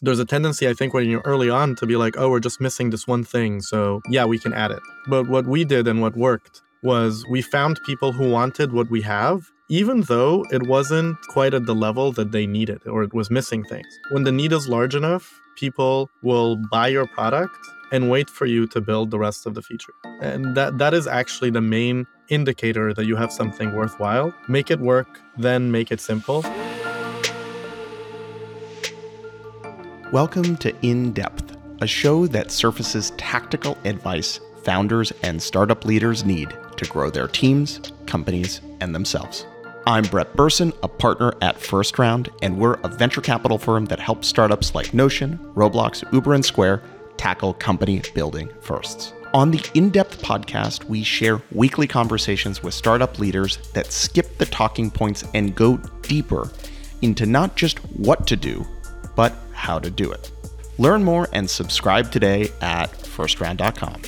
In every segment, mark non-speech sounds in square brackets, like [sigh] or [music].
there's a tendency, I think, when you're early on to be like, oh, we're just missing this one thing. So, yeah, we can add it. But what we did and what worked was we found people who wanted what we have, even though it wasn't quite at the level that they needed or it was missing things. When the need is large enough, people will buy your product and wait for you to build the rest of the feature. And that that is actually the main indicator that you have something worthwhile. Make it work, then make it simple. Welcome to In Depth, a show that surfaces tactical advice founders and startup leaders need to grow their teams, companies, and themselves. I'm Brett Berson, a partner at First Round, and we're a venture capital firm that helps startups like Notion, Roblox, Uber, and Square tackle company building firsts. On the In Depth podcast, we share weekly conversations with startup leaders that skip the talking points and go deeper into not just what to do, but how to do it. Learn more and subscribe today at firstround.com.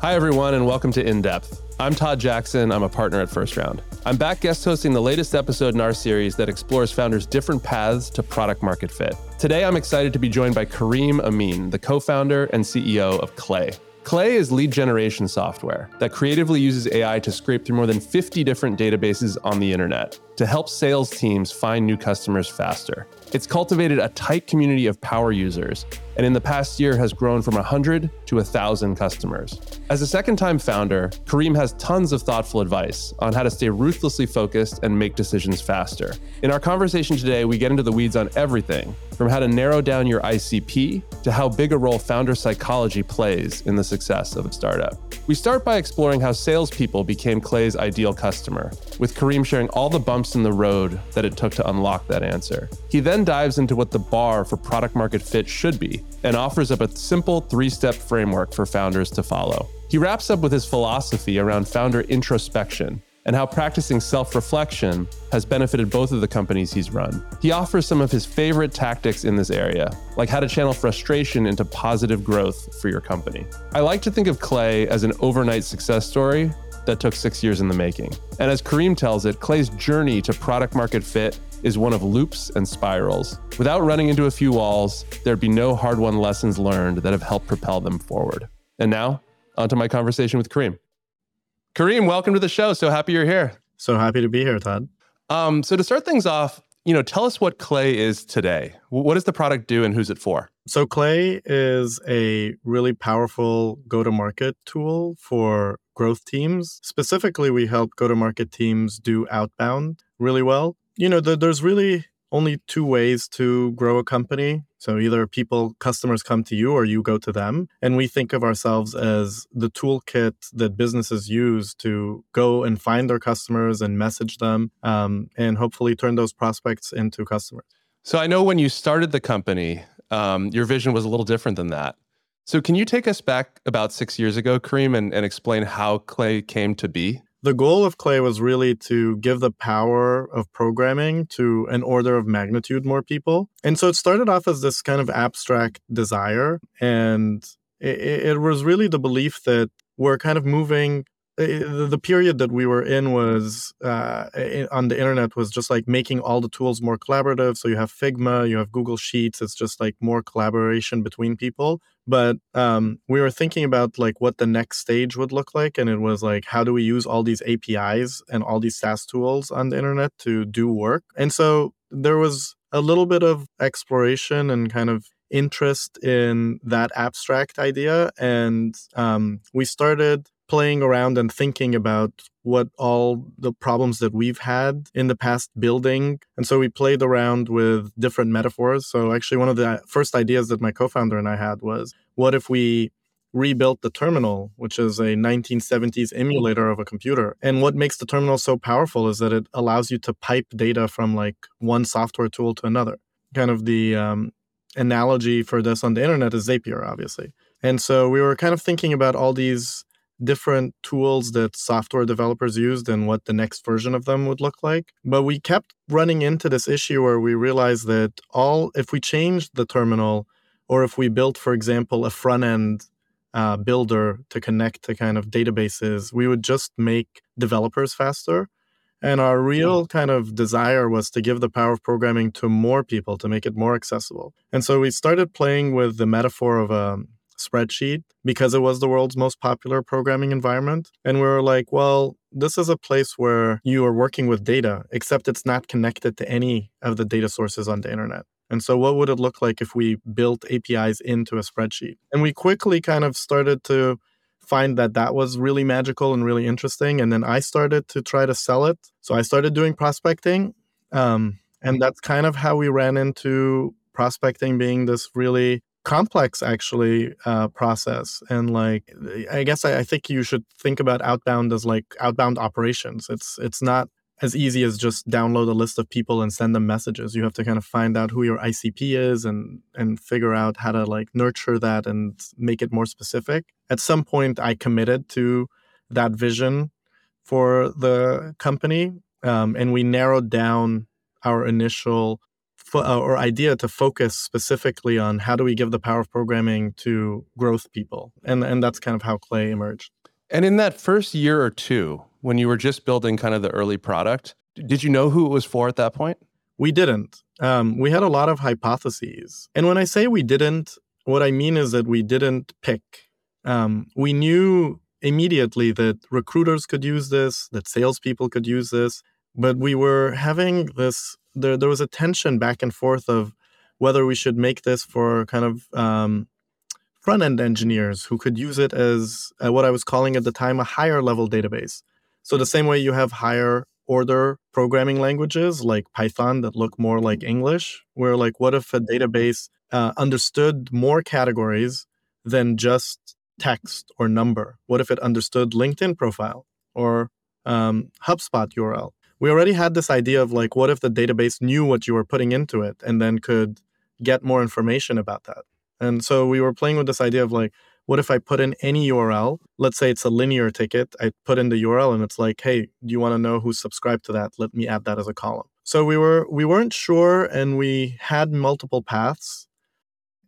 Hi, everyone, and welcome to In Depth. I'm Todd Jackson. I'm a partner at First Round. I'm back guest hosting the latest episode in our series that explores founders' different paths to product market fit. Today, I'm excited to be joined by Kareem Amin, the co founder and CEO of Clay. Clay is lead generation software that creatively uses AI to scrape through more than 50 different databases on the internet to help sales teams find new customers faster. It's cultivated a tight community of power users, and in the past year has grown from 100 to 1,000 customers. As a second time founder, Kareem has tons of thoughtful advice on how to stay ruthlessly focused and make decisions faster. In our conversation today, we get into the weeds on everything from how to narrow down your ICP to how big a role founder psychology plays in the success of a startup. We start by exploring how salespeople became Clay's ideal customer, with Kareem sharing all the bumps in the road that it took to unlock that answer. He then dives into what the bar for product market fit should be and offers up a simple three step framework for founders to follow. He wraps up with his philosophy around founder introspection and how practicing self reflection has benefited both of the companies he's run. He offers some of his favorite tactics in this area, like how to channel frustration into positive growth for your company. I like to think of Clay as an overnight success story that took six years in the making. And as Kareem tells it, Clay's journey to product market fit is one of loops and spirals. Without running into a few walls, there'd be no hard won lessons learned that have helped propel them forward. And now, onto my conversation with Kareem. Kareem, welcome to the show. So happy you're here. So happy to be here, Todd. Um, so to start things off, you know, tell us what Clay is today. What does the product do and who's it for? So Clay is a really powerful go-to-market tool for growth teams. Specifically, we help go-to-market teams do outbound really well. You know, the, there's really only two ways to grow a company. So either people, customers come to you or you go to them. And we think of ourselves as the toolkit that businesses use to go and find their customers and message them um, and hopefully turn those prospects into customers. So I know when you started the company, um, your vision was a little different than that. So can you take us back about six years ago, Kareem, and, and explain how Clay came to be? the goal of Clay was really to give the power of programming to an order of magnitude more people. And so it started off as this kind of abstract desire. And it, it was really the belief that we're kind of moving the period that we were in was uh, on the internet was just like making all the tools more collaborative. So you have Figma, you have Google Sheets. It's just like more collaboration between people. But um, we were thinking about like what the next stage would look like, and it was like how do we use all these APIs and all these SaaS tools on the internet to do work? And so there was a little bit of exploration and kind of interest in that abstract idea, and um, we started playing around and thinking about what all the problems that we've had in the past building. And so we played around with different metaphors. So actually, one of the first ideas that my co founder and I had was what if we rebuilt the terminal, which is a 1970s emulator of a computer. And what makes the terminal so powerful is that it allows you to pipe data from like one software tool to another. Kind of the um, analogy for this on the internet is Zapier, obviously. And so we were kind of thinking about all these different tools that software developers used and what the next version of them would look like. But we kept running into this issue where we realized that all, if we changed the terminal, or if we built, for example, a front end uh, builder to connect to kind of databases, we would just make developers faster. And our real kind of desire was to give the power of programming to more people to make it more accessible. And so we started playing with the metaphor of a spreadsheet because it was the world's most popular programming environment. And we were like, well, this is a place where you are working with data, except it's not connected to any of the data sources on the internet. And so, what would it look like if we built APIs into a spreadsheet? And we quickly kind of started to find that that was really magical and really interesting. And then I started to try to sell it. So, I started doing prospecting. Um, and that's kind of how we ran into prospecting being this really complex actually uh, process and like i guess I, I, think you should think about outbound as like outbound operations it's it's not as easy as just download a list of people and send them messages. You have to kind of find out who your ICP is and and figure out how to like nurture that and make it more specific. At some point, I committed to that vision for the company, um, and we narrowed down our initial fo- uh, or idea to focus specifically on how do we give the power of programming to growth people, and and that's kind of how Clay emerged. And in that first year or two, when you were just building kind of the early product, did you know who it was for at that point? We didn't. Um, we had a lot of hypotheses. And when I say we didn't, what I mean is that we didn't pick. Um, we knew immediately that recruiters could use this, that salespeople could use this, but we were having this, there, there was a tension back and forth of whether we should make this for kind of um, front end engineers who could use it as uh, what I was calling at the time a higher level database. So, the same way you have higher order programming languages like Python that look more like English, where, like, what if a database uh, understood more categories than just text or number? What if it understood LinkedIn profile or um, HubSpot URL? We already had this idea of like, what if the database knew what you were putting into it and then could get more information about that? And so we were playing with this idea of like, what if I put in any URL? Let's say it's a linear ticket. I put in the URL and it's like, hey, do you want to know who's subscribed to that? Let me add that as a column. So we were we weren't sure and we had multiple paths.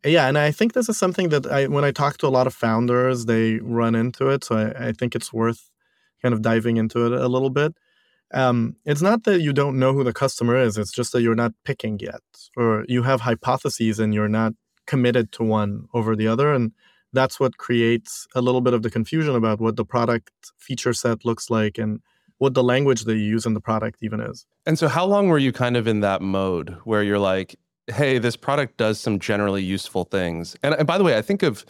Yeah, and I think this is something that I when I talk to a lot of founders, they run into it. So I, I think it's worth kind of diving into it a little bit. Um, it's not that you don't know who the customer is, it's just that you're not picking yet, or you have hypotheses and you're not committed to one over the other. And that's what creates a little bit of the confusion about what the product feature set looks like and what the language that you use in the product even is. And so, how long were you kind of in that mode where you're like, hey, this product does some generally useful things? And, and by the way, I think of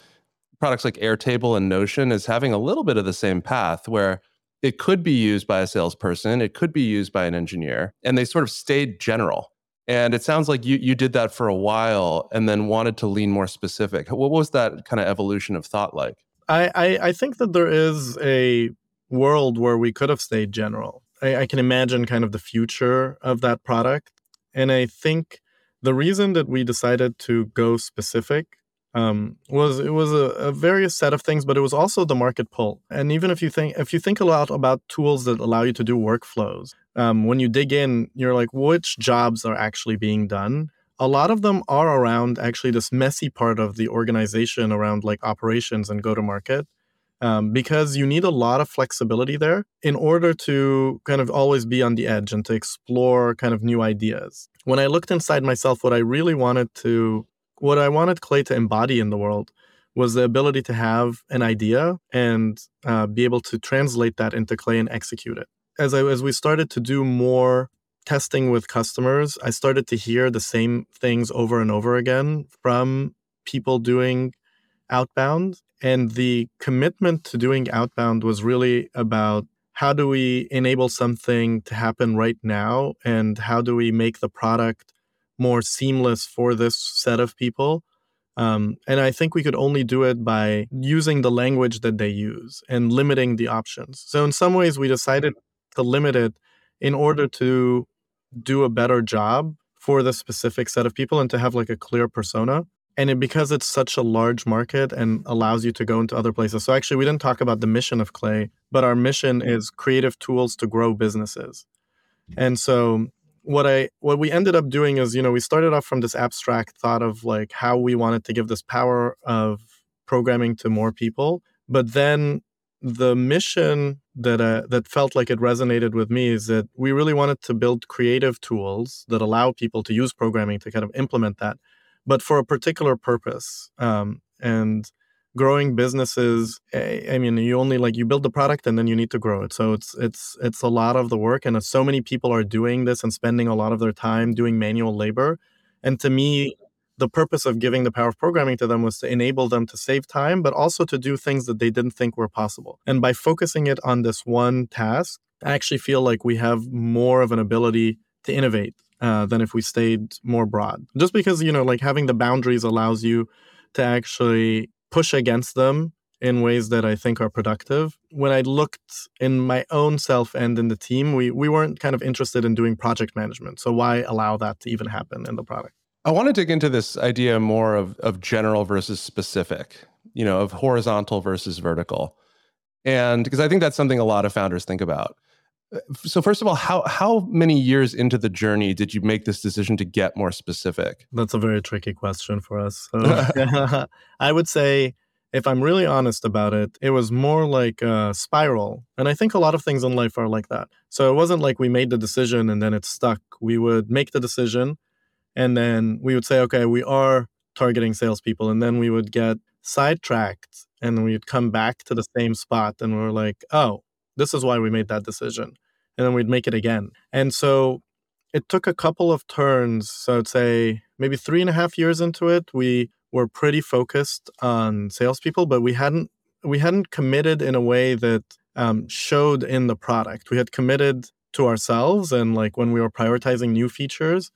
products like Airtable and Notion as having a little bit of the same path where it could be used by a salesperson, it could be used by an engineer, and they sort of stayed general. And it sounds like you you did that for a while and then wanted to lean more specific. What was that kind of evolution of thought like? I, I, I think that there is a world where we could have stayed general. I, I can imagine kind of the future of that product. And I think the reason that we decided to go specific um, was it was a, a, various set of things, but it was also the market pull. And even if you think if you think a lot about tools that allow you to do workflows, um, when you dig in, you're like, which jobs are actually being done? A lot of them are around actually this messy part of the organization around like operations and go to market. Um, because you need a lot of flexibility there in order to kind of always be on the edge and to explore kind of new ideas. When I looked inside myself, what I really wanted to what I wanted Clay to embody in the world was the ability to have an idea and uh, be able to translate that into Clay and execute it. As I as we started to do more testing with customers, I started to hear the same things over and over again from people doing outbound. And the commitment to doing outbound was really about how do we enable something to happen right now and how do we make the product more seamless for this set of people. Um, and I think we could only do it by using the language that they use and limiting the options. So, in some ways, we decided to limit it in order to do a better job for the specific set of people and to have like a clear persona. And it, because it's such a large market and allows you to go into other places. So, actually, we didn't talk about the mission of Clay, but our mission is creative tools to grow businesses. And so what I what we ended up doing is, you know, we started off from this abstract thought of like how we wanted to give this power of programming to more people, but then the mission that uh, that felt like it resonated with me is that we really wanted to build creative tools that allow people to use programming to kind of implement that, but for a particular purpose. Um, and growing businesses, I, I mean, you only like you build the product and then you need to grow it. So it's it's it's a lot of the work, and so many people are doing this and spending a lot of their time doing manual labor. And to me, the purpose of giving the power of programming to them was to enable them to save time, but also to do things that they didn't think were possible. And by focusing it on this one task, I actually feel like we have more of an ability to innovate uh, than if we stayed more broad. Just because, you know, like having the boundaries allows you to actually push against them in ways that I think are productive. When I looked in my own self and in the team, we, we weren't kind of interested in doing project management. So why allow that to even happen in the product? I want to dig into this idea more of, of general versus specific, you know, of horizontal versus vertical. And because I think that's something a lot of founders think about. So first of all, how how many years into the journey did you make this decision to get more specific? That's a very tricky question for us. So, [laughs] I would say if I'm really honest about it, it was more like a spiral. And I think a lot of things in life are like that. So it wasn't like we made the decision and then it stuck. We would make the decision and then we would say, okay, we are targeting salespeople. And then we would get sidetracked and we'd come back to the same spot and we are like, oh, this is why we made that decision. And then we'd make it again. And so it took a couple of turns. So I'd say maybe three and a half years into it, we were pretty focused on salespeople, but we hadn't we hadn't committed in a way that um, showed in the product. We had committed to ourselves and like when we were prioritizing new features,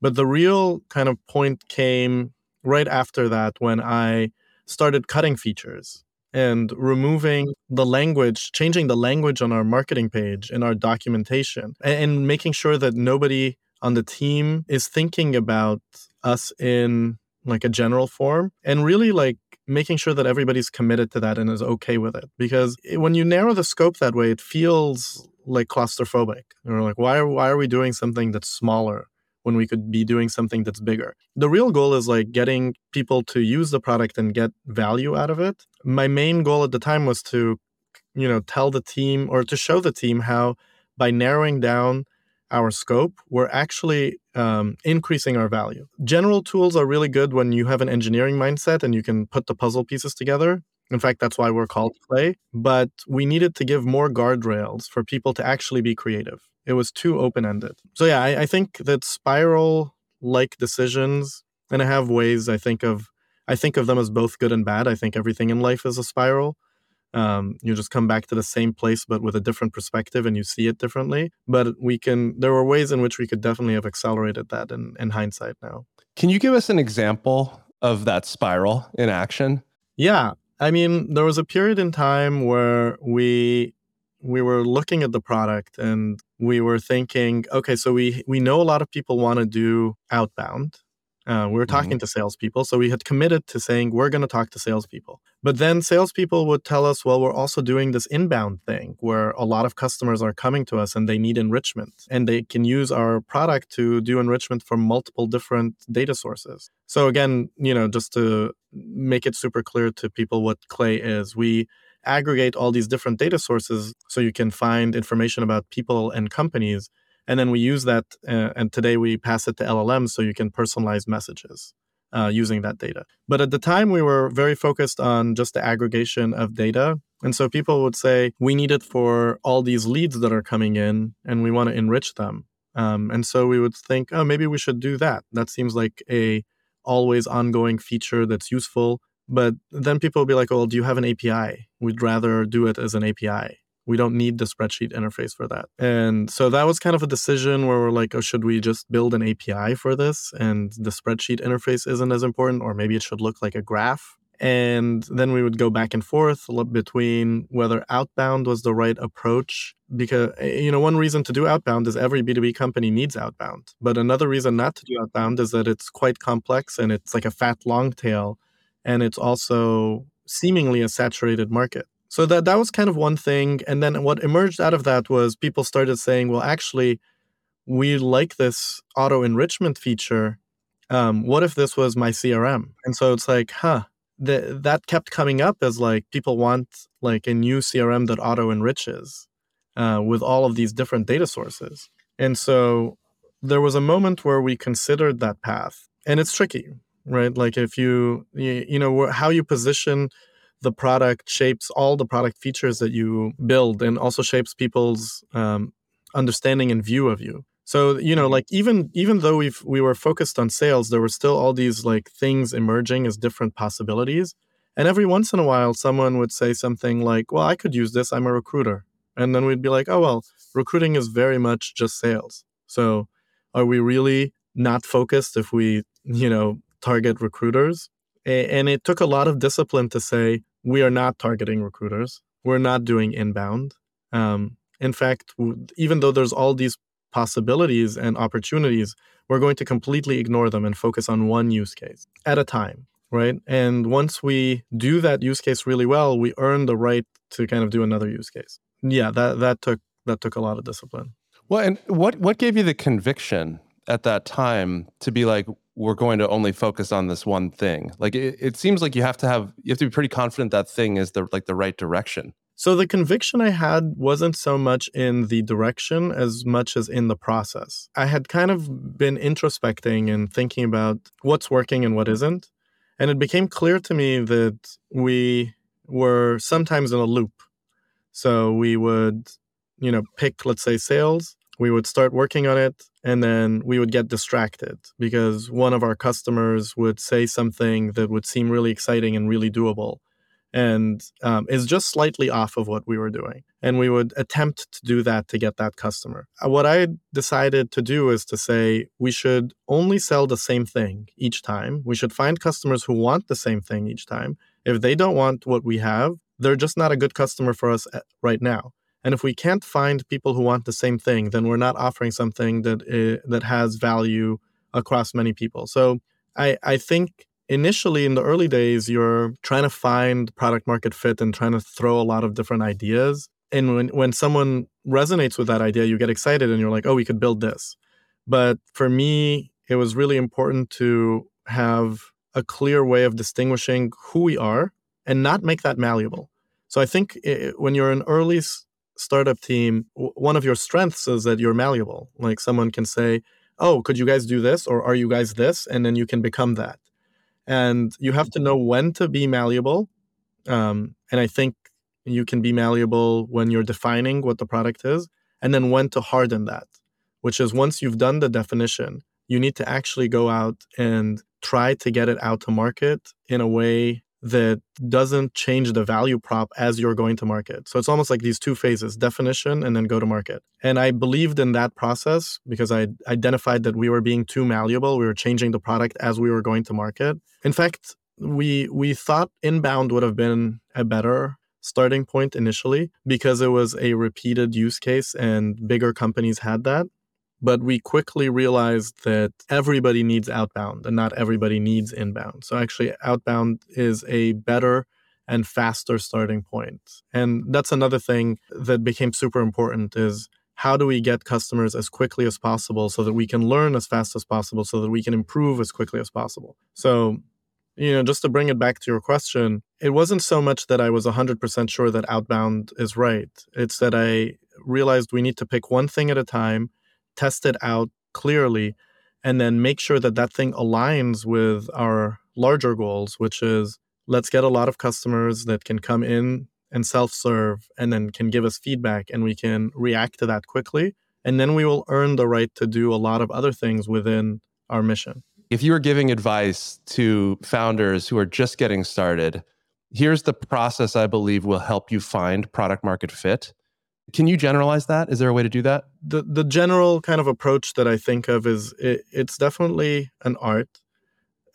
but the real kind of point came right after that when I started cutting features and removing the language, changing the language on our marketing page and our documentation, and, making sure that nobody on the team is thinking about us in like a general form and really like making sure that everybody's committed to that and is okay with it. Because when you narrow the scope that way it feels like claustrophobic. You're like why are, why are we doing something that's smaller when we could be doing something that's bigger. The real goal is like getting people to use the product and get value out of it. My main goal at the time was to, you know, tell the team or to show the team how by narrowing down our scope, we're actually um, increasing our value. General tools are really good when you have an engineering mindset and you can put the puzzle pieces together. In fact, that's why we're called Clay. But we needed to give more guardrails for people to actually be creative. It was too open ended. So yeah, I, I think that spiral like decisions, and I have ways I think of I think of them as both good and bad. I think everything in life is a spiral. Um, you just come back to the same place but with a different perspective and you see it differently but we can there were ways in which we could definitely have accelerated that in, in hindsight now can you give us an example of that spiral in action yeah i mean there was a period in time where we we were looking at the product and we were thinking, okay, so we we know a lot of people want to do outbound. Uh, we were talking mm-hmm. to salespeople, so we had committed to saying we're going to talk to salespeople. But then salespeople would tell us, well, we're also doing this inbound thing where a lot of customers are coming to us and they need enrichment, and they can use our product to do enrichment from multiple different data sources. So again, you know, just to make it super clear to people what Clay is, we aggregate all these different data sources so you can find information about people and companies. And then we use that, uh, and today we pass it to LLMs so you can personalize messages uh, using that data. But at the time, we were very focused on just the aggregation of data. And so people would say, we need it for all these leads that are coming in, and we want to enrich them. Um, and so we would think, oh, maybe we should do that. That seems like a always ongoing feature that's useful but then people will be like, well, do you have an API? We'd rather do it as an API. We don't need the spreadsheet interface for that. And so that was kind of a decision where we're like, oh, should we just build an API for this? And the spreadsheet interface isn't as important, or maybe it should look like a graph. And then we would go back and forth between whether outbound was the right approach. Because, eh, you know, one reason to do outbound is every B2B company needs outbound. But another reason not to do outbound is that it's quite complex and it's like a fat long tail and it's also seemingly a saturated market. So that that was kind of one thing and then what emerged out of that was people started saying, well actually we like this auto enrichment feature. Um, what if this was my CRM? And so it's like, huh, the, that kept coming up as like people want like a new CRM that auto enriches uh, with all of these different data sources. And so there was a moment where we considered that path, and it's tricky, right? Like if you you, you know how you position the product shapes all the product features that you build, and also shapes people's um, understanding and view of you. So you know, like even even though we've we were focused on sales, there were still all these like things emerging as different possibilities. And every once in a while, someone would say something like, "Well, I could use this. I'm a recruiter," and then we'd be like, "Oh well, recruiting is very much just sales." So, are we really not focused if we you know target recruiters? And it took a lot of discipline to say we are not targeting recruiters. We're not doing inbound. Um, in fact, even though there's all these possibilities and opportunities, we're going to completely ignore them and focus on one use case at a time, right? And once we do that use case really well, we earn the right to kind of do another use case. Yeah, that that took that took a lot of discipline. Well, and what what gave you the conviction at that time to be like we're going to only focus on this one thing? Like it, it seems like you have to have you have to be pretty confident that thing is the like the right direction. So the conviction I had wasn't so much in the direction as much as in the process. I had kind of been introspecting and thinking about what's working and what isn't. And it became clear to me that we were sometimes in a loop. So we would, you know, pick, let's say, sales, we would start working on it, and then we would get distracted because one of our customers would say something that would seem really exciting and really doable and um, is just slightly off of what we were doing. And we would attempt to do that to get that customer. Uh, what I decided to do is to say we should only sell the same thing each time. We should find customers who want the same thing each time. If they don't want what we have, they're just not a good customer for us uh, right now. And if we can't find people who want the same thing, then we're not offering something that uh, that has value across many people. So I, I think initially in the early days you're trying to find product market fit and trying to throw a lot of different ideas. And when when someone resonates with that idea you get excited and you're like oh we could build this. But for me it was really important to have a clear way of distinguishing who we are and not make that malleable. So i think it, when you're an early startup team one of your strengths is that you're malleable. Like someone can say oh could you guys do this or are you guys this? And then you can become that and you have to know when to be malleable. Um, and I think you can be malleable when you're defining what the product is, and then when to harden that, which is once you've done the definition, you need to actually go out and try to get it out to market in a way that doesn't change the value prop as you're going to market. So it's almost like these two phases definition and then go to market. And I believed in that process because I identified that we were being too malleable. We were changing the product as we were going to market. In fact, we we thought inbound would have been a better starting point initially because it was a repeated use case and bigger companies had that but we quickly realized that everybody needs outbound and not everybody needs inbound. So actually, outbound is a better and faster starting point. And that's another thing that became super important is how do we get customers as quickly as possible so that we can learn as fast as possible so that we can improve as quickly as possible. So, you know, just to bring it back to your question, it wasn't so much that I was 100% sure that outbound is right. It's that I realized we need to pick one thing at a time test it out clearly, and then make sure that that thing aligns with our larger goals, which is let's get a lot of customers that can come in and self serve and then can give us feedback and we can react to that quickly. And then we will earn the right to do a lot of other things within our mission. If you were giving advice to founders who are just getting started, here's the process I believe will help you find product market fit. Can you generalize that? Is there a way to do that? The the general kind of approach that I think of is it, it's definitely an art,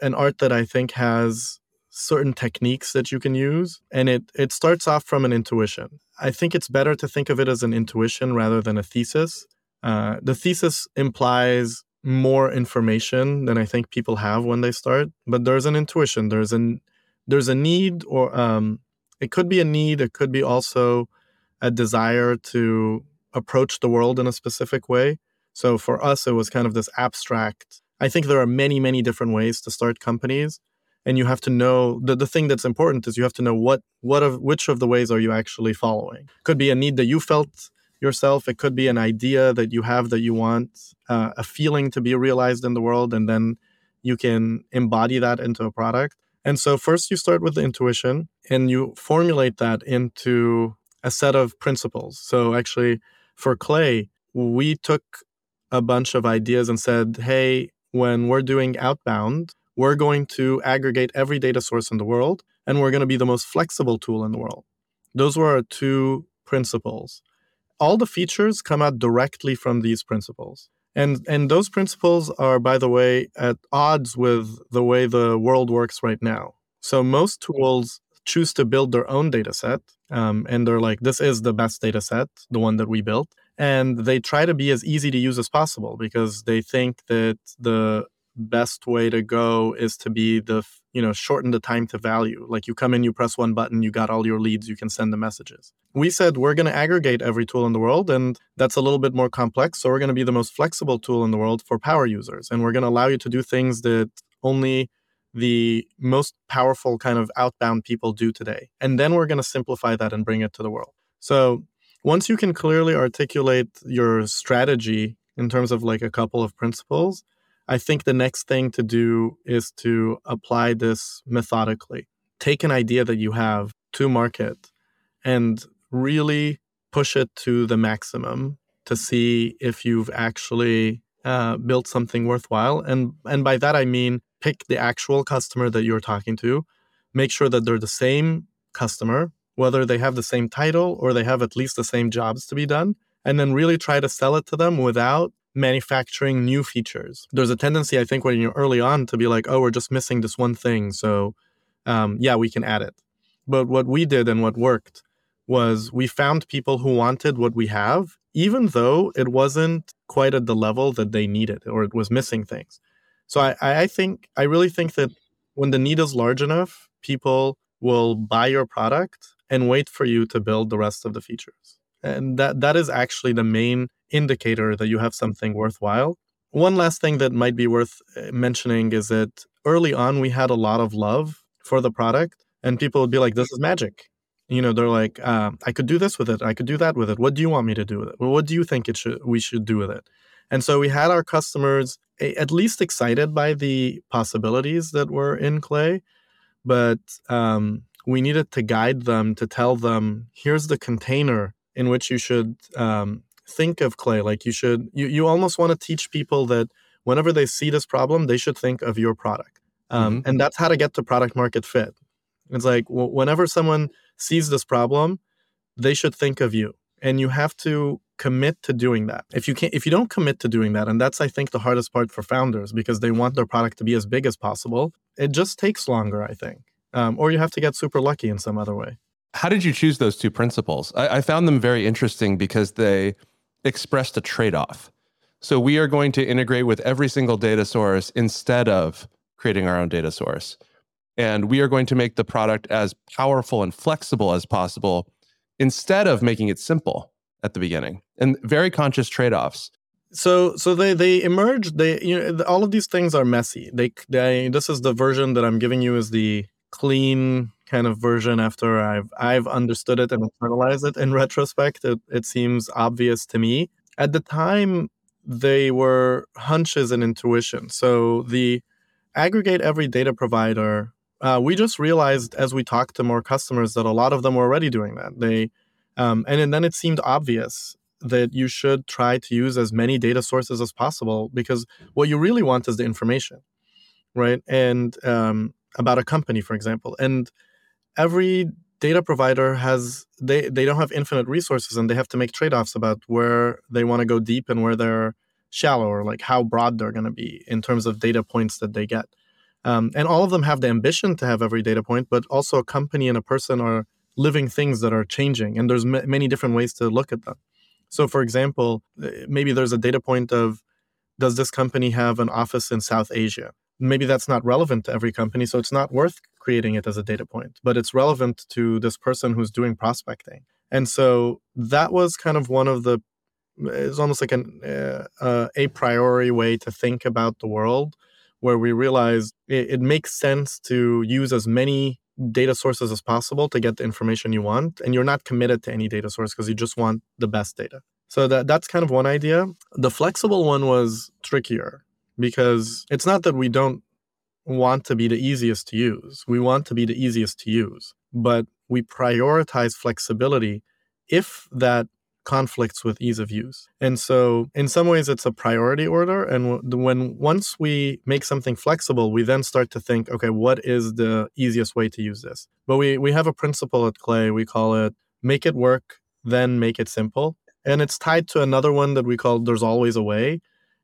an art that I think has certain techniques that you can use, and it it starts off from an intuition. I think it's better to think of it as an intuition rather than a thesis. Uh, the thesis implies more information than I think people have when they start, but there's an intuition. There's an there's a need, or um, it could be a need. It could be also a desire to approach the world in a specific way. So for us, it was kind of this abstract. I think there are many, many different ways to start companies. and you have to know the, the thing that's important is you have to know what what of which of the ways are you actually following could be a need that you felt yourself it could be an idea that you have that you want uh, a feeling to be realized in the world and then you can embody that into a product and so first you start with the intuition and you formulate that into a set of principles so actually for clay we took a bunch of ideas and said hey when we're doing outbound we're going to aggregate every data source in the world and we're going to be the most flexible tool in the world. Those were our two principles. All the features come out directly from these principles. And, and those principles are, by the way, at odds with the way the world works right now. So most mm. tools choose to build their own data set. Um, and they're like, this is the best data set, the one that we built. And they try to be as easy to use as possible because they think that the best way to go is to be the you know shorten the time to value like you come in you press one button you got all your leads you can send the messages we said we're going to aggregate every tool in the world and that's a little bit more complex so we're going to be the most flexible tool in the world for power users and we're going to allow you to do things that only the most powerful kind of outbound people do today and then we're going to simplify that and bring it to the world so once you can clearly articulate your strategy in terms of like a couple of principles I think the next thing to do is to apply this methodically. Take an idea that you have to market and really push it to the maximum to see if you've actually uh, built something worthwhile. And and by that I mean pick the actual customer that you're talking to, make sure that they're the same customer, whether they have the same title or they have at least the same jobs to be done, and then really try to sell it to them without manufacturing new features. There's a tendency, I think, when you're early on to be like, oh, we're just missing this one thing. So, um, yeah, we can add it. But what we did and what worked was we found people who wanted what we have, even though it wasn't quite at the level that they needed or it was missing things. So I, I think, I really think that when the need is large enough, people will buy your product and wait for you to build the rest of the features. And that that is actually the main indicator that you have something worthwhile. One last thing that might be worth uh, mentioning is that early on we had a lot of love for the product, and people would be like, "This is magic." You know, they're like, uh, "I could do this with it. I could do that with it. What do you want me to do with it? What do you think it should we should do with it?" And so we had our customers at least excited by the possibilities that were in Clay, but um, we needed to guide them to tell them, "Here's the container in which you should um, think of clay like you should you, you almost want to teach people that whenever they see this problem they should think of your product um, mm-hmm. and that's how to get to product market fit it's like w- whenever someone sees this problem they should think of you and you have to commit to doing that. If you can't if you don't commit to doing that and that's i think the hardest part for founders because they want their product to be as big as possible it just takes longer i think. Um, or you have to get super lucky in some other way. How did you choose those two principles? I, I found them very interesting because they expressed a trade off. So we are going to integrate with every single data source instead of creating our own data source. And we are going to make the product as powerful and flexible as possible instead of making it simple at the beginning and very conscious trade-offs so so they they emerge they you know all of these things are messy they they this is the version that i'm giving you is the clean kind of version after I've I've understood it and internalized it in [laughs] retrospect. It, it seems obvious to me. At the time, they were hunches and intuition. So the aggregate every data provider, uh, we just realized as we talked to more customers that a lot of them were already doing that. They um, and then it seemed obvious that you should try to use as many data sources as possible because what you really want is the information, right? And um, about a company, for example, and every data provider has they they don't have infinite resources and they have to make trade-offs about where they want to go deep and where they're shallow or like how broad they're going to be in terms of data points that they get um, and all of them have the ambition to have every data point but also a company and a person are living things that are changing and there's m- many different ways to look at them. So for example eh, maybe there's a data point of does this company have an office in south asia? Maybe that's not relevant to every company so it's not worth creating it as a data point but it's relevant to this person who's doing prospecting. And so that was kind of one of the it's almost like an uh, uh, a priori way to think about the world where we realize it, it makes sense to use as many data sources as possible to get the information you want and you're not committed to any data source because you just want the best data. So that that's kind of one idea. The flexible one was trickier because it's not that we don't want to be the easiest to use. We want to be the easiest to use but we prioritize flexibility if that conflicts with ease of use. And so, in some ways, it's a priority order. And when once we make something flexible, we then start to think, okay, what is the easiest way to use this? But we we have a principle at Clay. We call it make it work, then make it simple. And it's tied to another one that we call there's always a way.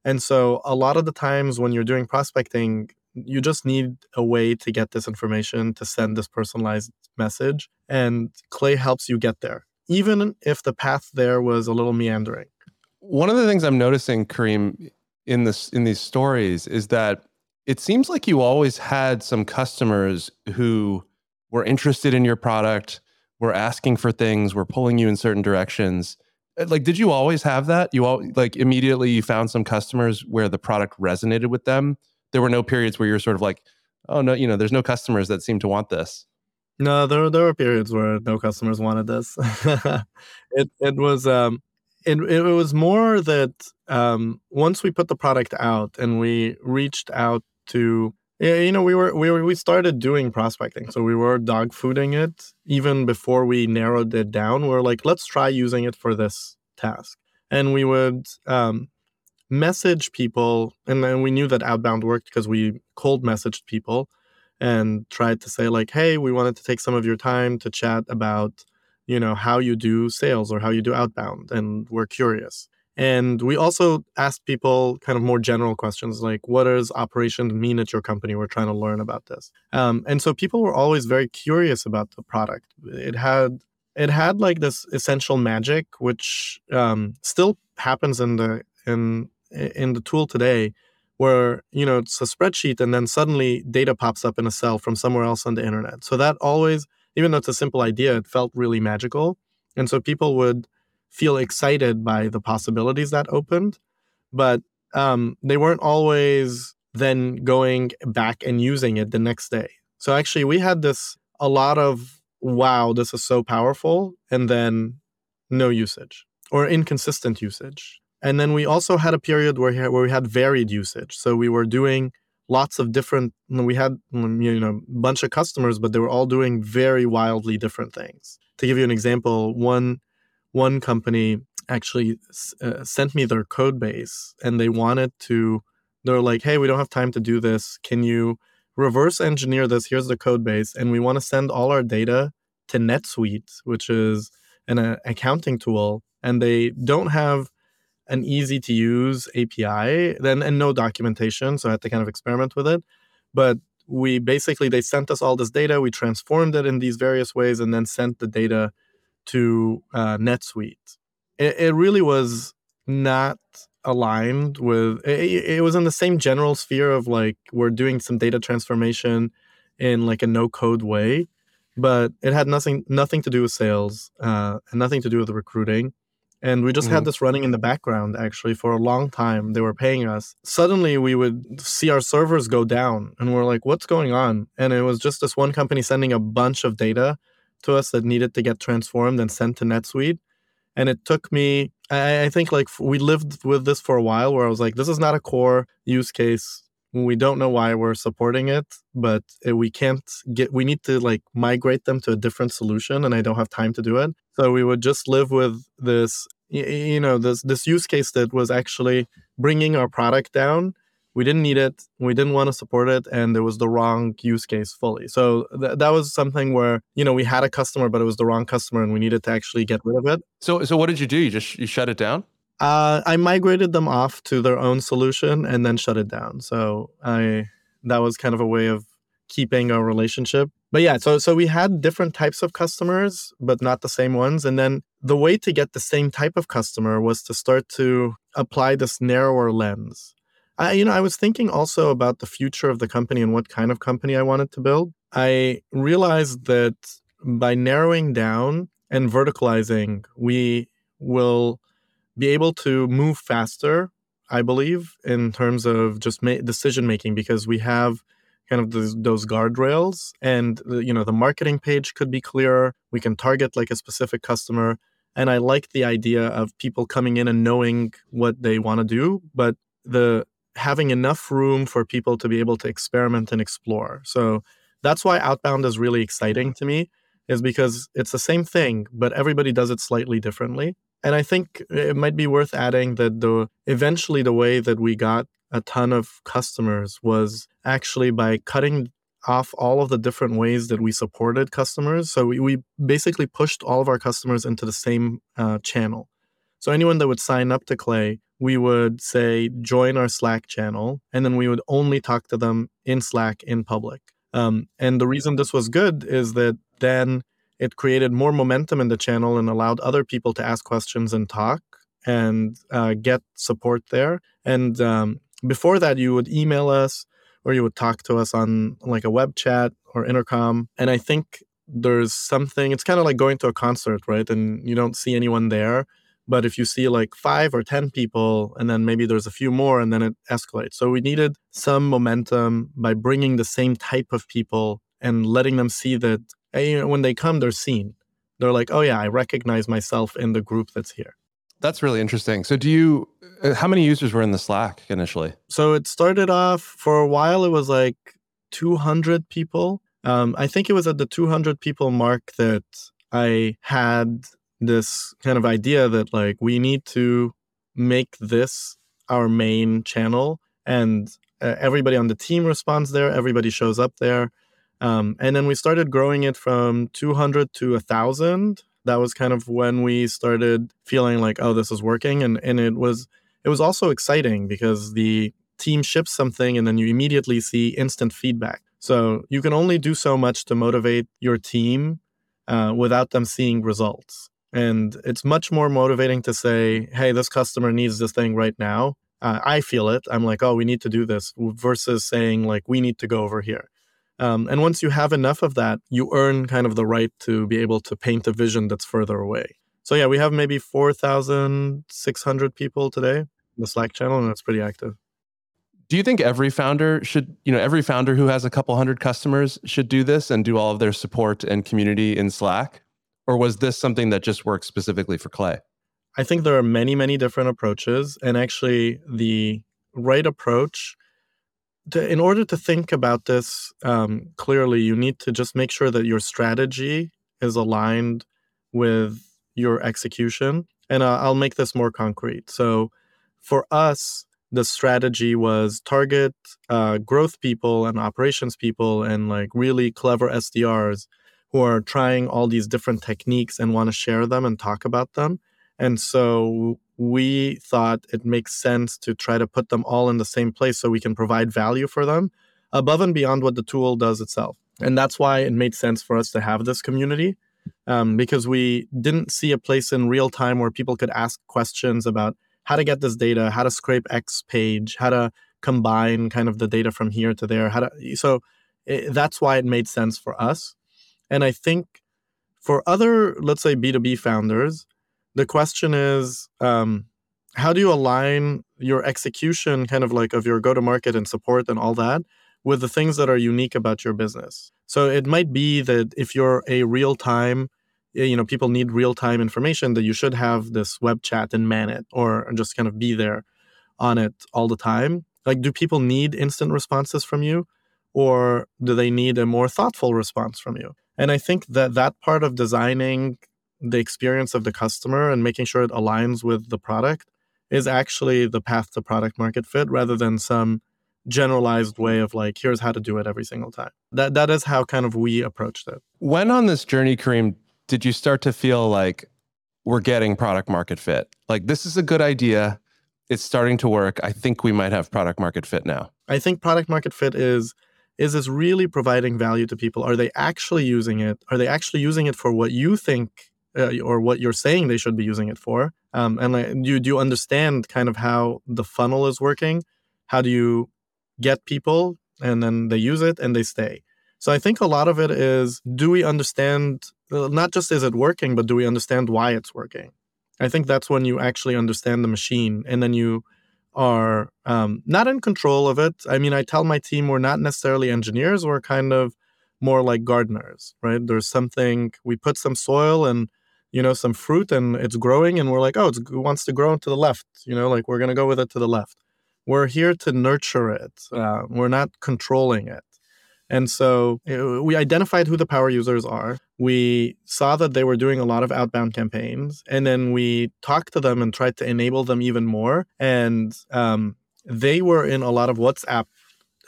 And so, a lot of the times when you're doing prospecting, you just need a way to get this information to send this personalized message. And Clay helps you get there even if the path there was a little meandering. One of the things I'm noticing, Kareem, in this in these stories is that it seems like you always had some customers who were interested in your product, were asking for things, were pulling you in certain directions. Uh, like, did you always have that? You all like immediately you found some customers where the product resonated with them. There were no periods where you're sort of like, oh no, you know, there's no customers that seem to want this. No, there there were periods where no customers wanted this. [laughs] it it was um it it was more that um once we put the product out and we reached out to you know, we were we were we started doing prospecting. So we were dog fooding it even before we narrowed it down. We are like, let's try using it for this task. And we would um message people and then we knew that outbound worked because we cold messaged people and tried to say like hey we wanted to take some of your time to chat about you know how you do sales or how you do outbound and we're curious. And we also asked people kind of more general questions like what does operations mean at your company? We're trying to learn about this. Um, and so people were always very curious about the product. It had it had like this essential magic which um, still happens in the in in the tool today where you know it's a spreadsheet and then suddenly data pops up in a cell from somewhere else on the internet. So that always even though it's a simple idea it felt really magical. And so people would feel excited by the possibilities that opened. But um, they weren't always then going back and using it the next day. So actually we had this a lot of wow this is so powerful and then no usage or inconsistent usage and then we also had a period where, where we had varied usage. So we were doing lots of different, we had, mm, you know, a bunch of customers, but they were all doing very wildly different things. To give you an example, one, one company actually uh, sent me their code base and they wanted to, they're like, hey, we don't have time to do this. Can you reverse engineer this? Here's the code base. And we want to send all our data to NetSuite, which is an uh, accounting tool. And they don't have an easy to use API, then and no documentation. So I had to kind of experiment with it. But we basically they sent us all this data, we transformed it in these various ways, and then sent the data to uh, NetSuite. It, it, really was not aligned with. It, it was in the same general sphere of like we're doing some data transformation in like a no code way, but it had nothing nothing to do with sales uh, and nothing to do with recruiting and we just mm-hmm. had this running in the background actually for a long time. They were paying us. Suddenly we would see our servers go down and we're like what's going on? And it was just this one company sending a bunch of data to us that needed to get transformed and sent to netsuite. And it took me I, I think like we lived with this for a while where i was like this is not a core use case. We don't know why we're supporting it but we can't get we need to like migrate them to a different solution and i don't have time to do it. So we would just live with this you know this this use case that was actually bringing our product down we didn't need it we didn't want to support it and it was the wrong use case fully. So th- that was something where you know we had a customer but it was the wrong customer and we needed to actually get rid of it. So so what did you do? You just you shut it down? Uh, i migrated them off to their own solution and then shut it down. So i that was kind of a way of keeping a relationship but yeah so so we had different types of customers but not the same ones and then the way to get the same type of customer was to start to apply this narrower lens. I, you know, I was thinking also about the future of the company and what kind of company I wanted to build. I realized that by narrowing down and verticalizing, we will be able to move faster I believe, in terms of just ma- decision making because we have kind of those, those guardrails and you know the marketing page could be clearer. We can target like a specific customer. And i like the idea of people coming in and knowing what they want to do but the having enough room for people to be able to experiment and explore. So that's why outbound is really exciting to me is because it's the same thing but everybody does it slightly differently. And i think it might be worth adding that the eventually the way that we got a ton of customers was actually by cutting off all of the different ways that we supported customers. So we, we basically pushed all of our customers into the same uh, channel. So anyone that would sign up to Clay, we would say join our Slack channel, and then we would only talk to them in Slack in public. Um, and the reason this was good is that then it created more momentum in the channel and allowed other people to ask questions and talk and uh, get support there. And um, before that, you would email us or you would talk to us on like a web chat or intercom. And I think there's something, it's kind of like going to a concert, right? And you don't see anyone there. But if you see like five or 10 people, and then maybe there's a few more, and then it escalates. So we needed some momentum by bringing the same type of people and letting them see that hey, you know, when they come, they're seen. They're like, oh, yeah, I recognize myself in the group that's here. That's really interesting. So, do you, uh, how many users were in the Slack initially? So, it started off for a while, it was like 200 people. Um, I think it was at the 200 people mark that I had this kind of idea that, like, we need to make this our main channel. And uh, everybody on the team responds there, everybody shows up there. Um, and then we started growing it from 200 to 1,000 that was kind of when we started feeling like, oh, this is working. And and it was it was also exciting because the team ships something and then you immediately see instant feedback. So you can only do so much to motivate your team uh, without them seeing results. And it's much more motivating to say, hey, this customer needs this thing right now. Uh, I feel it. I'm like, oh, we need to do this versus saying, like, we need to go over here. Um, and once you have enough of that, you earn kind of the right to be able to paint a vision that's further away. So yeah, we have maybe 4,600 people today in the Slack channel, and it's pretty active. Do you think every founder should, you know, every founder who has a couple hundred customers should do this and do all of their support and community in Slack? Or was this something that just works specifically for Clay? I think there are many, many different approaches. And actually, the right approach to, in order to think about this um, clearly, you need to just make sure that your strategy is aligned with your execution. And uh, I'll make this more concrete. So, for us, the strategy was target uh, growth people and operations people and like really clever SDRs who are trying all these different techniques and want to share them and talk about them. And so we thought it makes sense to try to put them all in the same place so we can provide value for them above and beyond what the tool does itself. And that's why it made sense for us to have this community um, because we didn't see a place in real time where people could ask questions about how to get this data, how to scrape X page, how to combine kind of the data from here to there. How to so it, that's why it made sense for us. And I think for other, let's say B2B founders, the question is um, how do you align your execution kind of like of your go to market and support and all that with the things that are unique about your business? So it might be that if you're a real time you know people need real time information that you should have this web chat and man it or just kind of be there on it all the time. Like do people need instant responses from you or do they need a more thoughtful response from you? And i think that that part of designing the experience of the customer and making sure it aligns with the product is actually the path to product market fit rather than some generalized way of like here's how to do it every single time. That that is how kind of we approached it. When on this journey kareem did you start to feel like we're getting product market fit? Like this is a good idea. It's starting to work. I think we might have product market fit now. I think product market fit is is this really providing value to people. Are they actually using it? Are they actually using it for what you think uh, or what you're saying they should be using it for um, and like, you do you understand kind of how the funnel is working how do you get people and then they use it and they stay so i think a lot of it is do we understand uh, not just is it working but do we understand why it's working i think that's when you actually understand the machine and then you are um, not in control of it. I mean, I tell my team we're not necessarily engineers, we're kind of more like gardeners, right? There's something, we put some soil and, you know, some fruit and it's growing and we're like, oh, it wants to grow to the left, you know, like we're going to go with it to the left. We're here to nurture it, uh, we're not controlling it. And so uh, we identified who the power users are. We saw that they were doing a lot of outbound campaigns. And then we talked to them and tried to enable them even more. And um, they were in a lot of WhatsApp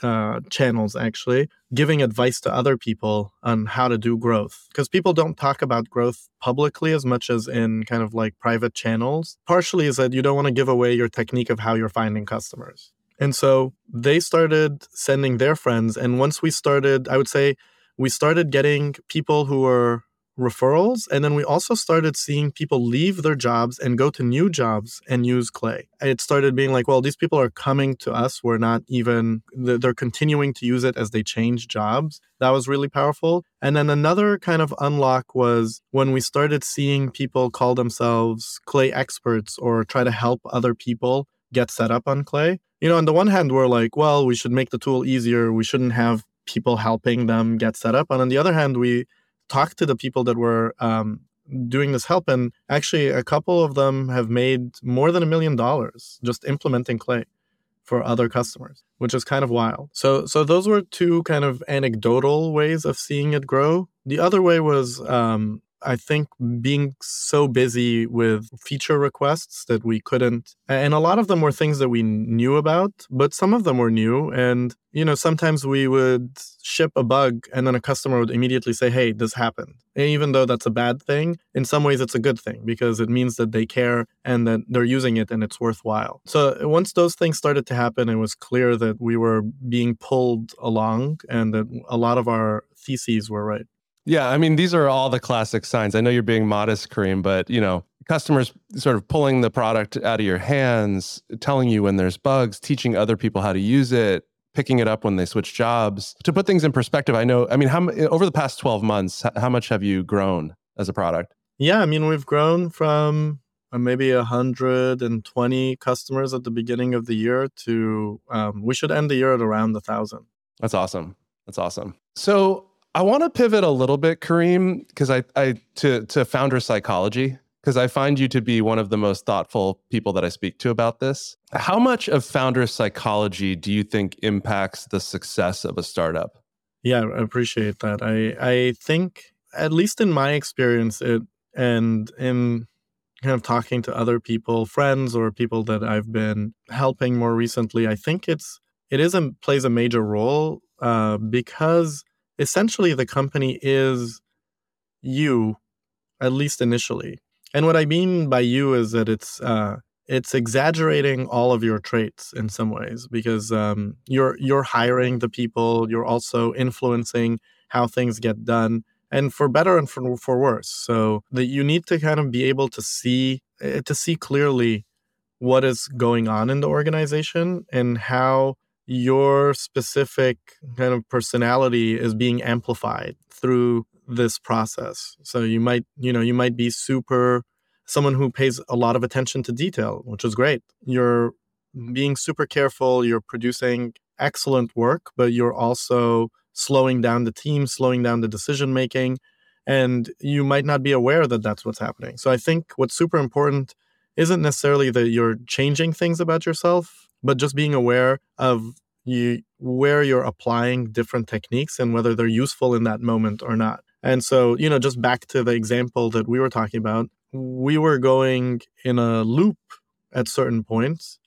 uh, channels actually giving advice to other people on how to do growth. Because people don't talk about growth publicly as much as in kind of like private channels partially is that you don't want to give away your technique of how you're finding customers. And so they started sending their friends and once we started i would say we started getting people who were referrals. And then we also started seeing people leave their jobs and go to new jobs and use Clay. It started being like, well, these people are coming to us. We're not even, they're continuing to use it as they change jobs. That was really powerful. And then another kind of unlock was when we started seeing people call themselves Clay experts or try to help other people get set up on Clay. You know, on the one hand, we're like, well, we should make the tool easier. We shouldn't have people helping them get set up. And on the other hand, we talked to the people that were um, doing this help, and actually, a couple of them have made more than a million dollars just implementing Clay for other customers, which is kind of wild. So, so those were two kind of anecdotal ways of seeing it grow. The other way was um, I think being so busy with feature requests that we couldn't, and a lot of them were things that we knew about, but some of them were new. And, you know, sometimes we would ship a bug and then a customer would immediately say, hey, this happened. And even though that's a bad thing, in some ways it's a good thing because it means that they care and that they're using it and it's worthwhile. So uh, once those things started to happen, it was clear that we were being pulled along and that a lot of our theses were right. Yeah, I mean, these are all the classic signs. I know you're being modest, Kareem, but you know, customers sort of pulling the product out of your hands, telling you when there's bugs, teaching other people how to use it, picking it up when they switch jobs. To put things in perspective, I know, I mean, how over the past 12 months, how much have you grown as a product? Yeah, I mean, we've grown from uh, maybe 120 customers at the beginning of the year to um, we should end the year at around a thousand. That's awesome. That's awesome. So I want to pivot a little bit, Kareem, because I, I to to founder psychology because I find you to be one of the most thoughtful people that I speak to about this. How much of founder psychology do you think impacts the success of a startup? Yeah, I appreciate that. I I think at least in my experience it and in kind of talking to other people, friends or people that I've been helping more recently, I think it's it is a plays a major role uh, because essentially the company is you, at least initially. And what I mean by you is that it's uh, it's exaggerating all of your traits in some ways because um, you're you're hiring the people, you're also influencing how things get done, and for better and for, for worse. So that you need to kind of be able to see uh, to see clearly what is going on in the organization and how your specific kind of personality is being amplified through this process. So you might, you know, you might be super someone who pays a lot of attention to detail, which is great. You're being super careful, you're producing excellent work, but you're also slowing down the team, slowing down the decision making, and you might not be aware that that's what's happening. So I think what's super important isn't necessarily that you're changing things about yourself, but just being aware of you where you're applying different techniques and whether they're useful in that moment or not. And so, you know, just back to the example that we were talking about, we were going in a loop at certain points.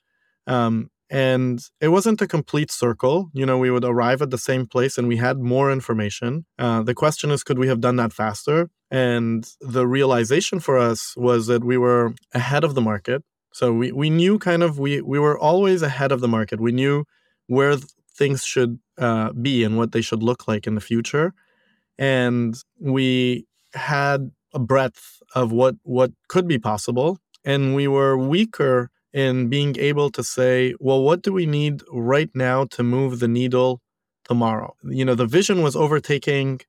Um, and it wasn't a complete circle. You know, we would arrive at the same place and we had more information. Uh, the question is, could we have done that faster? And the realization for us was that we were ahead of the market so we, we knew kind of we we were always ahead of the market. We knew where things should uh, be and what they should look like in the future, and we had a breadth of what what could be possible, and we were weaker in being able to say, well, what do we need right now to move the needle tomorrow? You know, the vision was overtaking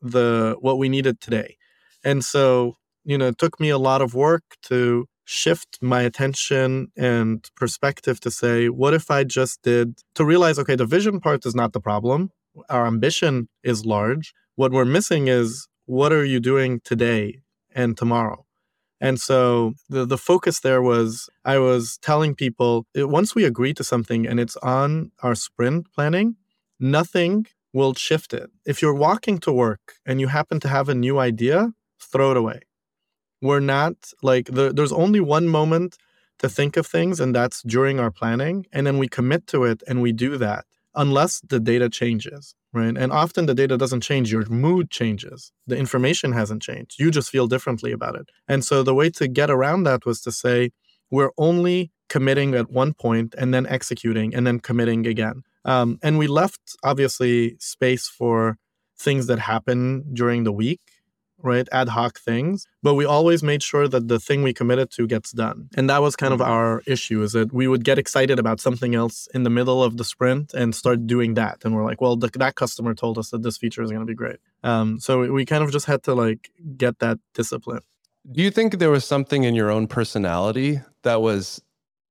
the what we needed today, and so you know, it took me a lot of work to shift my attention and perspective to say, what if I just did to realize, okay, the vision part is not the problem. Our ambition is large. What we're missing is what are you doing today and tomorrow? And so the, the focus there was I was telling people once we agree to something and it's on our sprint planning, nothing will shift it. If you're walking to work and you happen to have a new idea, throw it away. We're not like the, there's only one moment to think of things, and that's during our planning. And then we commit to it and we do that unless the data changes right? And often the data doesn't change, your mood changes. The information hasn't changed. You just feel differently about it. And so the way to get around that was to say, we're only committing at one point and then executing and then committing again. Um, and we left, obviously, space for things that happen during the week right? Ad hoc things. But we always made sure that the thing we committed to gets done. And that was kind of mm-hmm. our issue is that we would get excited about something else in the middle of the sprint and start doing that. And we're like, well, the, that customer told us that this feature is going to be great. Um, so we kind of just had to like get that discipline. Do you think there was something in your own personality that was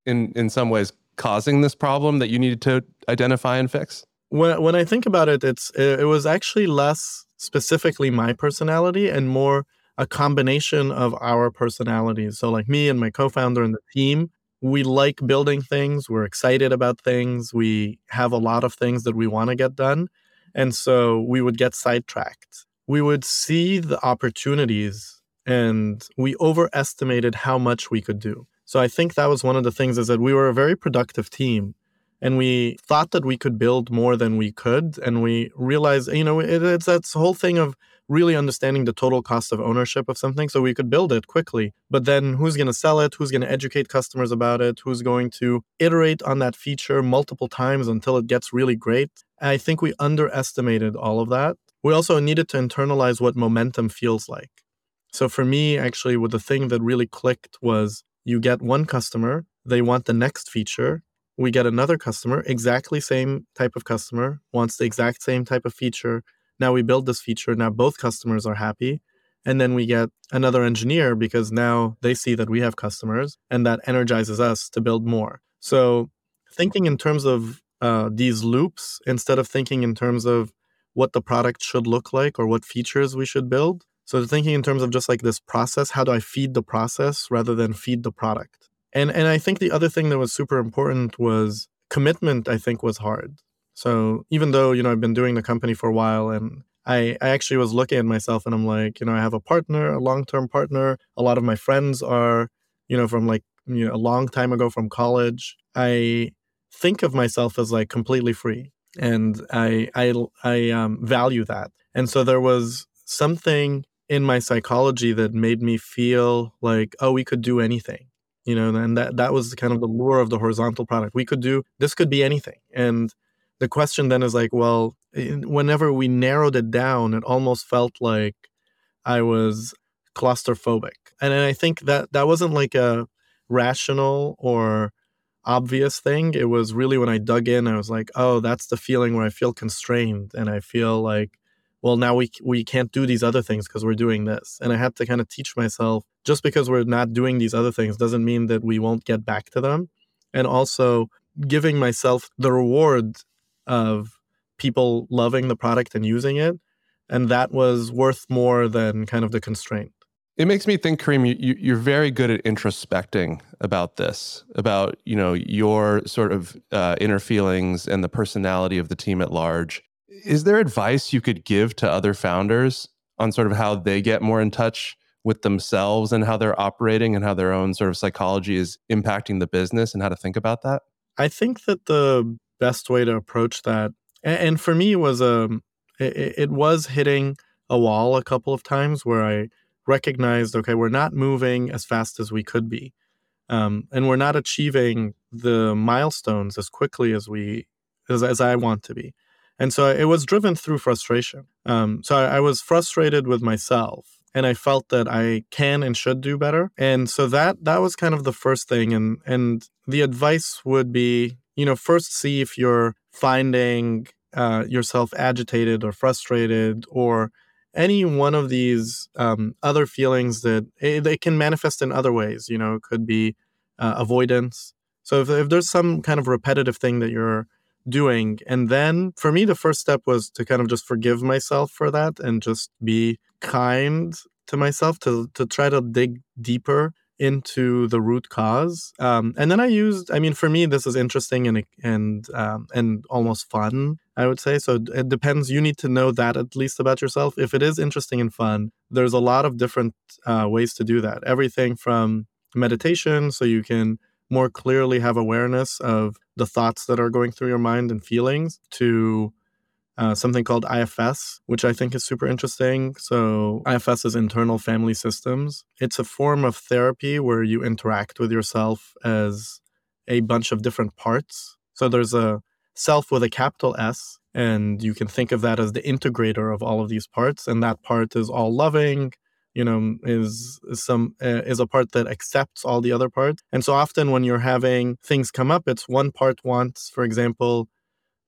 in in some ways causing this problem that you needed to identify and fix? When when I think about it, it's it, it was actually less specifically my personality and more a combination of our personalities. So, like me and my co founder and the team, we like building things. We're excited about things. We have a lot of things that we want to get done. And so we would get sidetracked. We would see the opportunities and we overestimated how much we could do. So I think that was one of the things is that we were a very productive team and we thought that we could build more than we could and we realized you know it, it's that whole thing of really understanding the total cost of ownership of something so we could build it quickly. But then who's going to sell it? Who's going to educate customers about it? Who's going to iterate on that feature multiple times until it gets really great? I think we underestimated all of that. We also needed to internalize what momentum feels like. So for me actually what the thing that really clicked was you get one customer they want the next feature we get another customer, exactly same type of customer, wants the exact same type of feature. Now we build this feature. Now both customers are happy. And then we get another engineer because now they see that we have customers and that energizes us to build more. So thinking in terms of uh, these loops instead of thinking in terms of what the product should look like or what features we should build. So thinking in terms of just like this process, how do I feed the process rather than feed the product? And and I think the other thing that was super important was commitment. I think was hard. So even though you know I've been doing the company for a while, and I I actually was looking at myself, and I'm like, you know, I have a partner, a long term partner. A lot of my friends are, you know, from like you know a long time ago from college. I think of myself as like completely free, and I I I um, value that. And so there was something in my psychology that made me feel like, oh, we could do anything you know and that that was kind of the lure of the horizontal product. We could do this could be anything. And the question then is like well eh, whenever we narrowed it down it almost felt like i was claustrophobic. And, and i think that that wasn't like a rational or obvious thing. It was really when i dug in i was like oh that's the feeling where i feel constrained and i feel like well now we we can't do these other things because we're doing this. And i had to kind of teach myself just because we're not doing these other things doesn't mean that we won't get back to them. And also giving myself the reward of people loving the product and using it and that was worth more than kind of the constraint. It makes me think kareem you, you, are very good at introspecting about this about you know your sort of uh, inner feelings and the personality of the team at large is there advice you could give to other founders on sort of how they get more in touch with themselves and how they're operating and how their own sort of psychology is impacting the business and how to think about that? I think that the best way to approach that, and for me, was um, it, it was hitting a wall a couple of times where I recognized, okay, we're not moving as fast as we could be, um, and we're not achieving the milestones as quickly as we as, as I want to be. And so it was driven through frustration. Um, so I, I was frustrated with myself and I felt that I can and should do better. And so that that was kind of the first thing. And and the advice would be, you know, first see if you're finding uh, yourself agitated or frustrated or any one of these um, other feelings that it, eh, they can manifest in other ways. You know, it could be uh, avoidance. So if, if there's some kind of repetitive thing that you're doing, and then for me, the first step was to kind of just forgive myself for that and just be kind to myself to to try to dig deeper into the root cause. Um, and then I used, I mean, for me, this is interesting and and um, and almost fun. I would say so. It depends. You need to know that at least about yourself. If it is interesting and fun, there's a lot of different uh, ways to do that. Everything from meditation, so you can more clearly have awareness of the thoughts that are going through your mind and feelings, to uh, something called IFS, which I think is super interesting. So, IFS is internal family systems. It's a form of therapy where you interact with yourself as a bunch of different parts. So, there's a self with a capital S, and you can think of that as the integrator of all of these parts. And that part is all loving, you know is, is some uh, is a part that accepts all the other parts. And so often when you're having things come up it's one part wants for example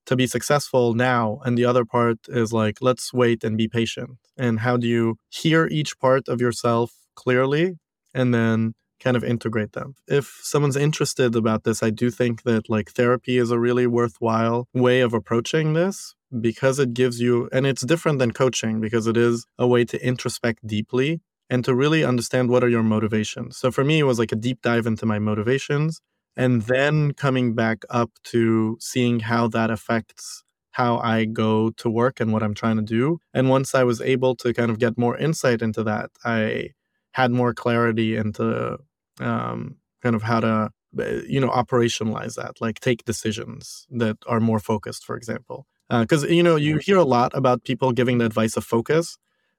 to be successful now and the other part is like let's wait and be patient. And how do you hear each part of yourself clearly and then kind of integrate them? If someone's interested about this i do think that like therapy is a really worthwhile way of approaching this because it gives you and it's different than coaching because it is a way to introspect deeply and to really understand what are your motivations so for me it was like a deep dive into my motivations and then coming back up to seeing how that affects how I go to work and what I'm trying to do. And once I was able to kind of get more insight into that, I had more clarity into um, kind of how to, eh, you know, operationalize that, like take decisions that are more focused, for example. Because, uh, you know, you hear a lot about people giving the advice of focus,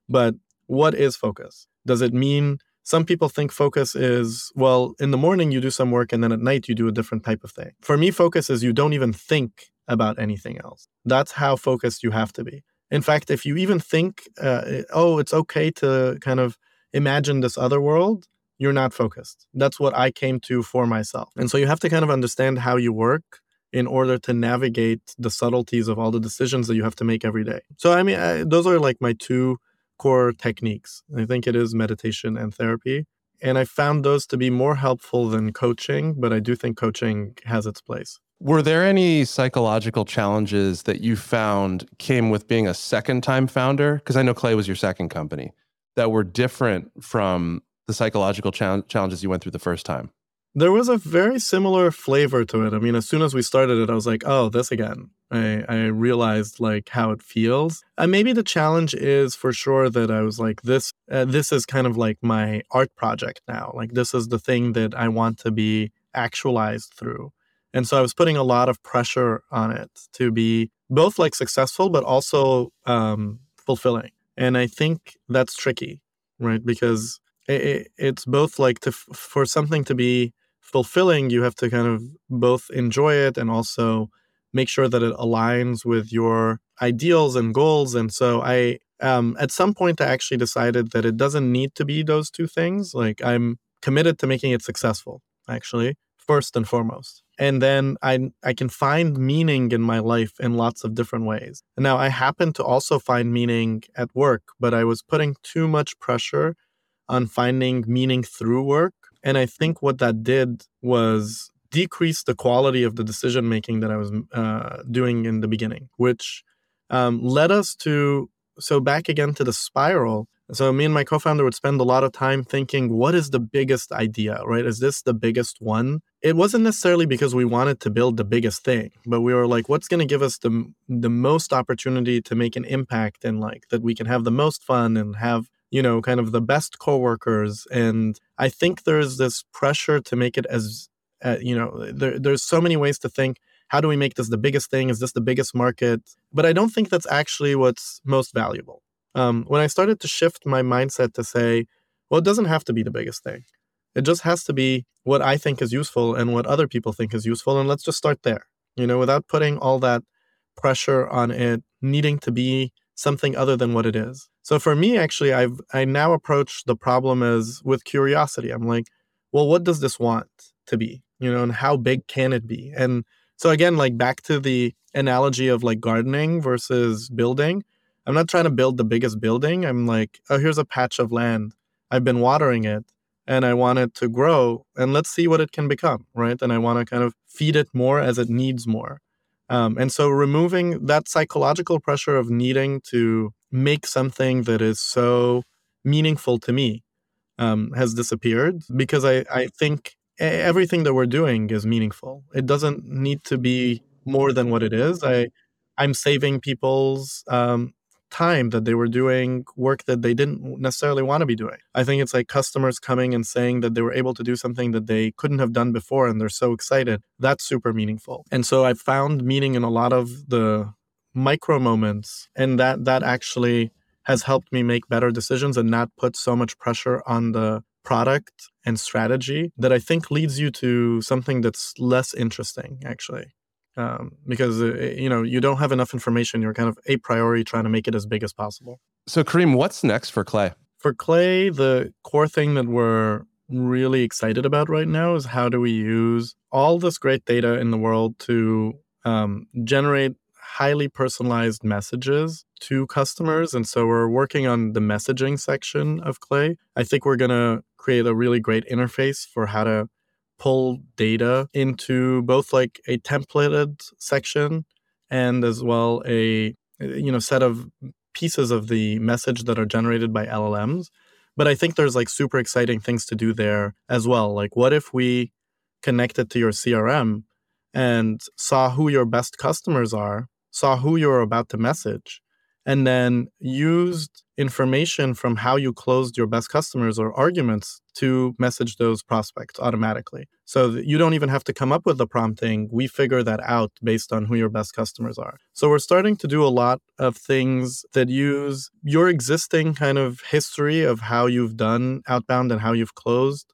but what is focus? Does it mean some people think focus is, well, in the morning you do some work and then at night you do a different type of thing. For me, focus is you don't even think about anything else. That's how focused you have to be. In fact, if you even think, uh, oh, it's okay to kind of imagine this other world, you're not focused. That's what I came to for myself. And so you have to kind of understand how you work in order to navigate the subtleties of all the decisions that you have to make every day. So, I mean, I, those are like my two core techniques. I think it is meditation and therapy. And I found those to be more helpful than coaching, but I do think coaching has its place. Were there any psychological challenges that you found came with being a second time founder? Because I know Clay was your second company that were different from the psychological challenges you went through the first time. There was a very similar flavor to it. I mean, as soon as we started it, I was like, oh, this again. I, I realized like how it feels. And maybe the challenge is for sure that I was like, this, uh, this is kind of like my art project now. Like, this is the thing that I want to be actualized through. And so I was putting a lot of pressure on it to be both like successful, but also um, fulfilling. And I think that's tricky, right? Because it, it's both like to for something to be fulfilling, you have to kind of both enjoy it and also make sure that it aligns with your ideals and goals. And so I, um, at some point, I actually decided that it doesn't need to be those two things. Like I'm committed to making it successful, actually, first and foremost. And then I, I can find meaning in my life in lots of different ways. Now, I happen to also find meaning at work, but I was putting too much pressure on finding meaning through work and I think what that did was decrease the quality of the decision making that I was uh, doing in the beginning, which um, led us to so back again to the spiral. So me and my co-founder would spend a lot of time thinking, what is the biggest idea, right? Is this the biggest one? It wasn't necessarily because we wanted to build the biggest thing, but we were like, what's going to give us the the most opportunity to make an impact and like that we can have the most fun and have you know, kind of the best coworkers. And I think there's this pressure to make it as, uh, you know, there, there's so many ways to think. How do we make this the biggest thing? Is this the biggest market? But I don't think that's actually what's most valuable. Um, when I started to shift my mindset to say, well, it doesn't have to be the biggest thing. It just has to be what I think is useful and what other people think is useful. And let's just start there, you know, without putting all that pressure on it needing to be something other than what it is. So for me, actually, I've I now approach the problem as with curiosity. I'm like, well, what does this want to be? You know, and how big can it be? And so again, like back to the analogy of like gardening versus building, I'm not trying to build the biggest building. I'm like, oh, here's a patch of land. I've been watering it and I want it to grow and let's see what it can become, right? And I want to kind of feed it more as it needs more. Um, and so removing that psychological pressure of needing to make something that is so meaningful to me um, has disappeared because I, I think everything that we're doing is meaningful. It doesn't need to be more than what it is. I I'm saving people's um, time that they were doing work that they didn't necessarily want to be doing. I think it's like customers coming and saying that they were able to do something that they couldn't have done before and they're so excited. That's super meaningful. And so I found meaning in a lot of the micro moments and that that actually has helped me make better decisions and not put so much pressure on the product and strategy that I think leads you to something that's less interesting actually um, because uh, eh, you know you don't have enough information. You're kind of a priori trying to make it as big as possible. So, Kareem, what's next for Clay? For Clay, the core thing that we're really excited about right now is how do we use all this great data in the world to um, generate highly personalized messages to customers. And so we're working on the messaging section of Clay. I think we're going to create a really great interface for how to pull data into both like a templated section and as well a you know set of pieces of the message that are generated by LLMs. But I think there's like super exciting things to do there as well. Like what if we connected to your CRM and saw who your best customers are, saw who you're about to message, and then used information from how you closed your best customers or arguments to message those prospects automatically. So you don't even have to come up with the prompting. We figure that out based on who your best customers are. So we're starting to do a lot of things that use your existing kind of history of how you've done outbound and how you've closed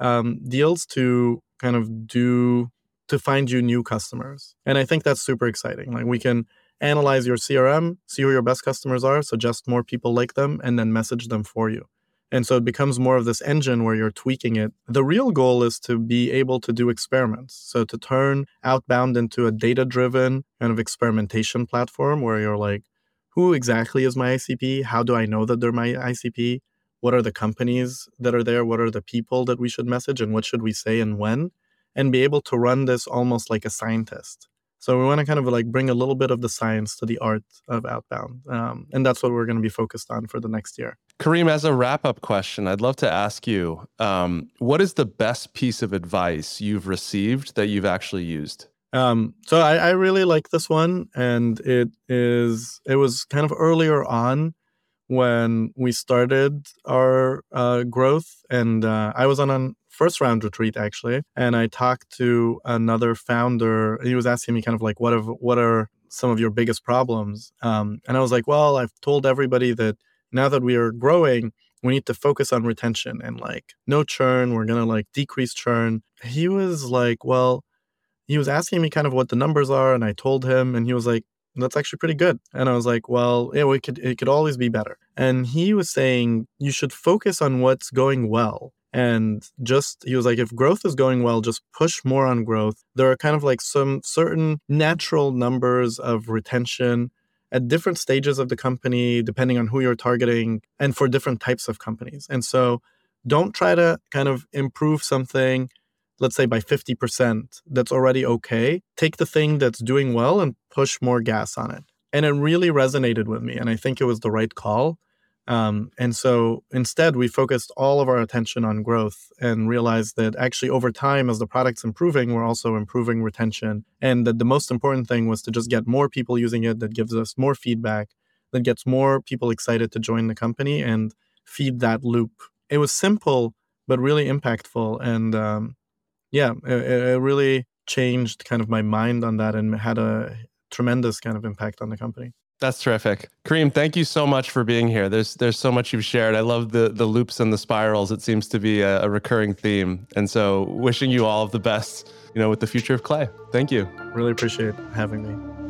um, deals to kind of do to find you new customers. And I think that's super exciting. Like we can analyze your CRM, see who your best customers are, suggest more people like them, and then message them for you. And so it becomes more of this engine where you're tweaking it. The real goal is to be able to do experiments. So to turn outbound into a data driven kind of experimentation platform where you're like, who exactly is my ICP? How do I know that they're my ICP? What are the companies that are there? What are the people that we should message? And what should we say and when? And be able to run this almost like a scientist. So we want to kind of like bring a little bit of the science to the art of outbound, um, and that's what we're going to be focused on for the next year. Kareem, as a wrap up question, I'd love to ask you um, what is the best piece of advice you've received that you've actually used? Um, so I, I, really like this one, and it is it was kind of earlier on when we started our uh, growth, and uh, I was on an first round retreat actually, and I talked to another founder. He was asking me kind of like, what have what are some of your biggest problems? Um, and I was like, well, I've told everybody that now that we are growing, we need to focus on retention and like no churn. We're gonna like decrease churn. He was like, well, he was asking me kind of what the numbers are, and I told him, and he was like, that's actually pretty good. And I was like, well, yeah, we could it could always be better. And he was saying you should focus on what's going well and just he was like if growth is going well just push more on growth. There are kind of like some certain natural numbers of retention at different stages of the company depending on who you're targeting and for different types of companies. And so don't try to kind of improve something let's say by 50% that's already okay. Take the thing that's doing well and push more gas on it. And it really resonated with me and i think it was the right call um, and so instead, we focused all of our attention on growth and realized that actually over time, as the product's improving, we're also improving retention. And that the most important thing was to just get more people using it that gives us more feedback, that gets more people excited to join the company and feed that loop. It was simple, but really impactful. And um, yeah, it, it really changed kind of my mind on that and had a tremendous kind of impact on the company. That's terrific. Kareem, thank you so much for being here. There's there's so much you've shared. I love the the loops and the spirals. It seems to be a, a recurring theme. And so wishing you all of the best, you know, with the future of clay. Thank you. Really appreciate having me.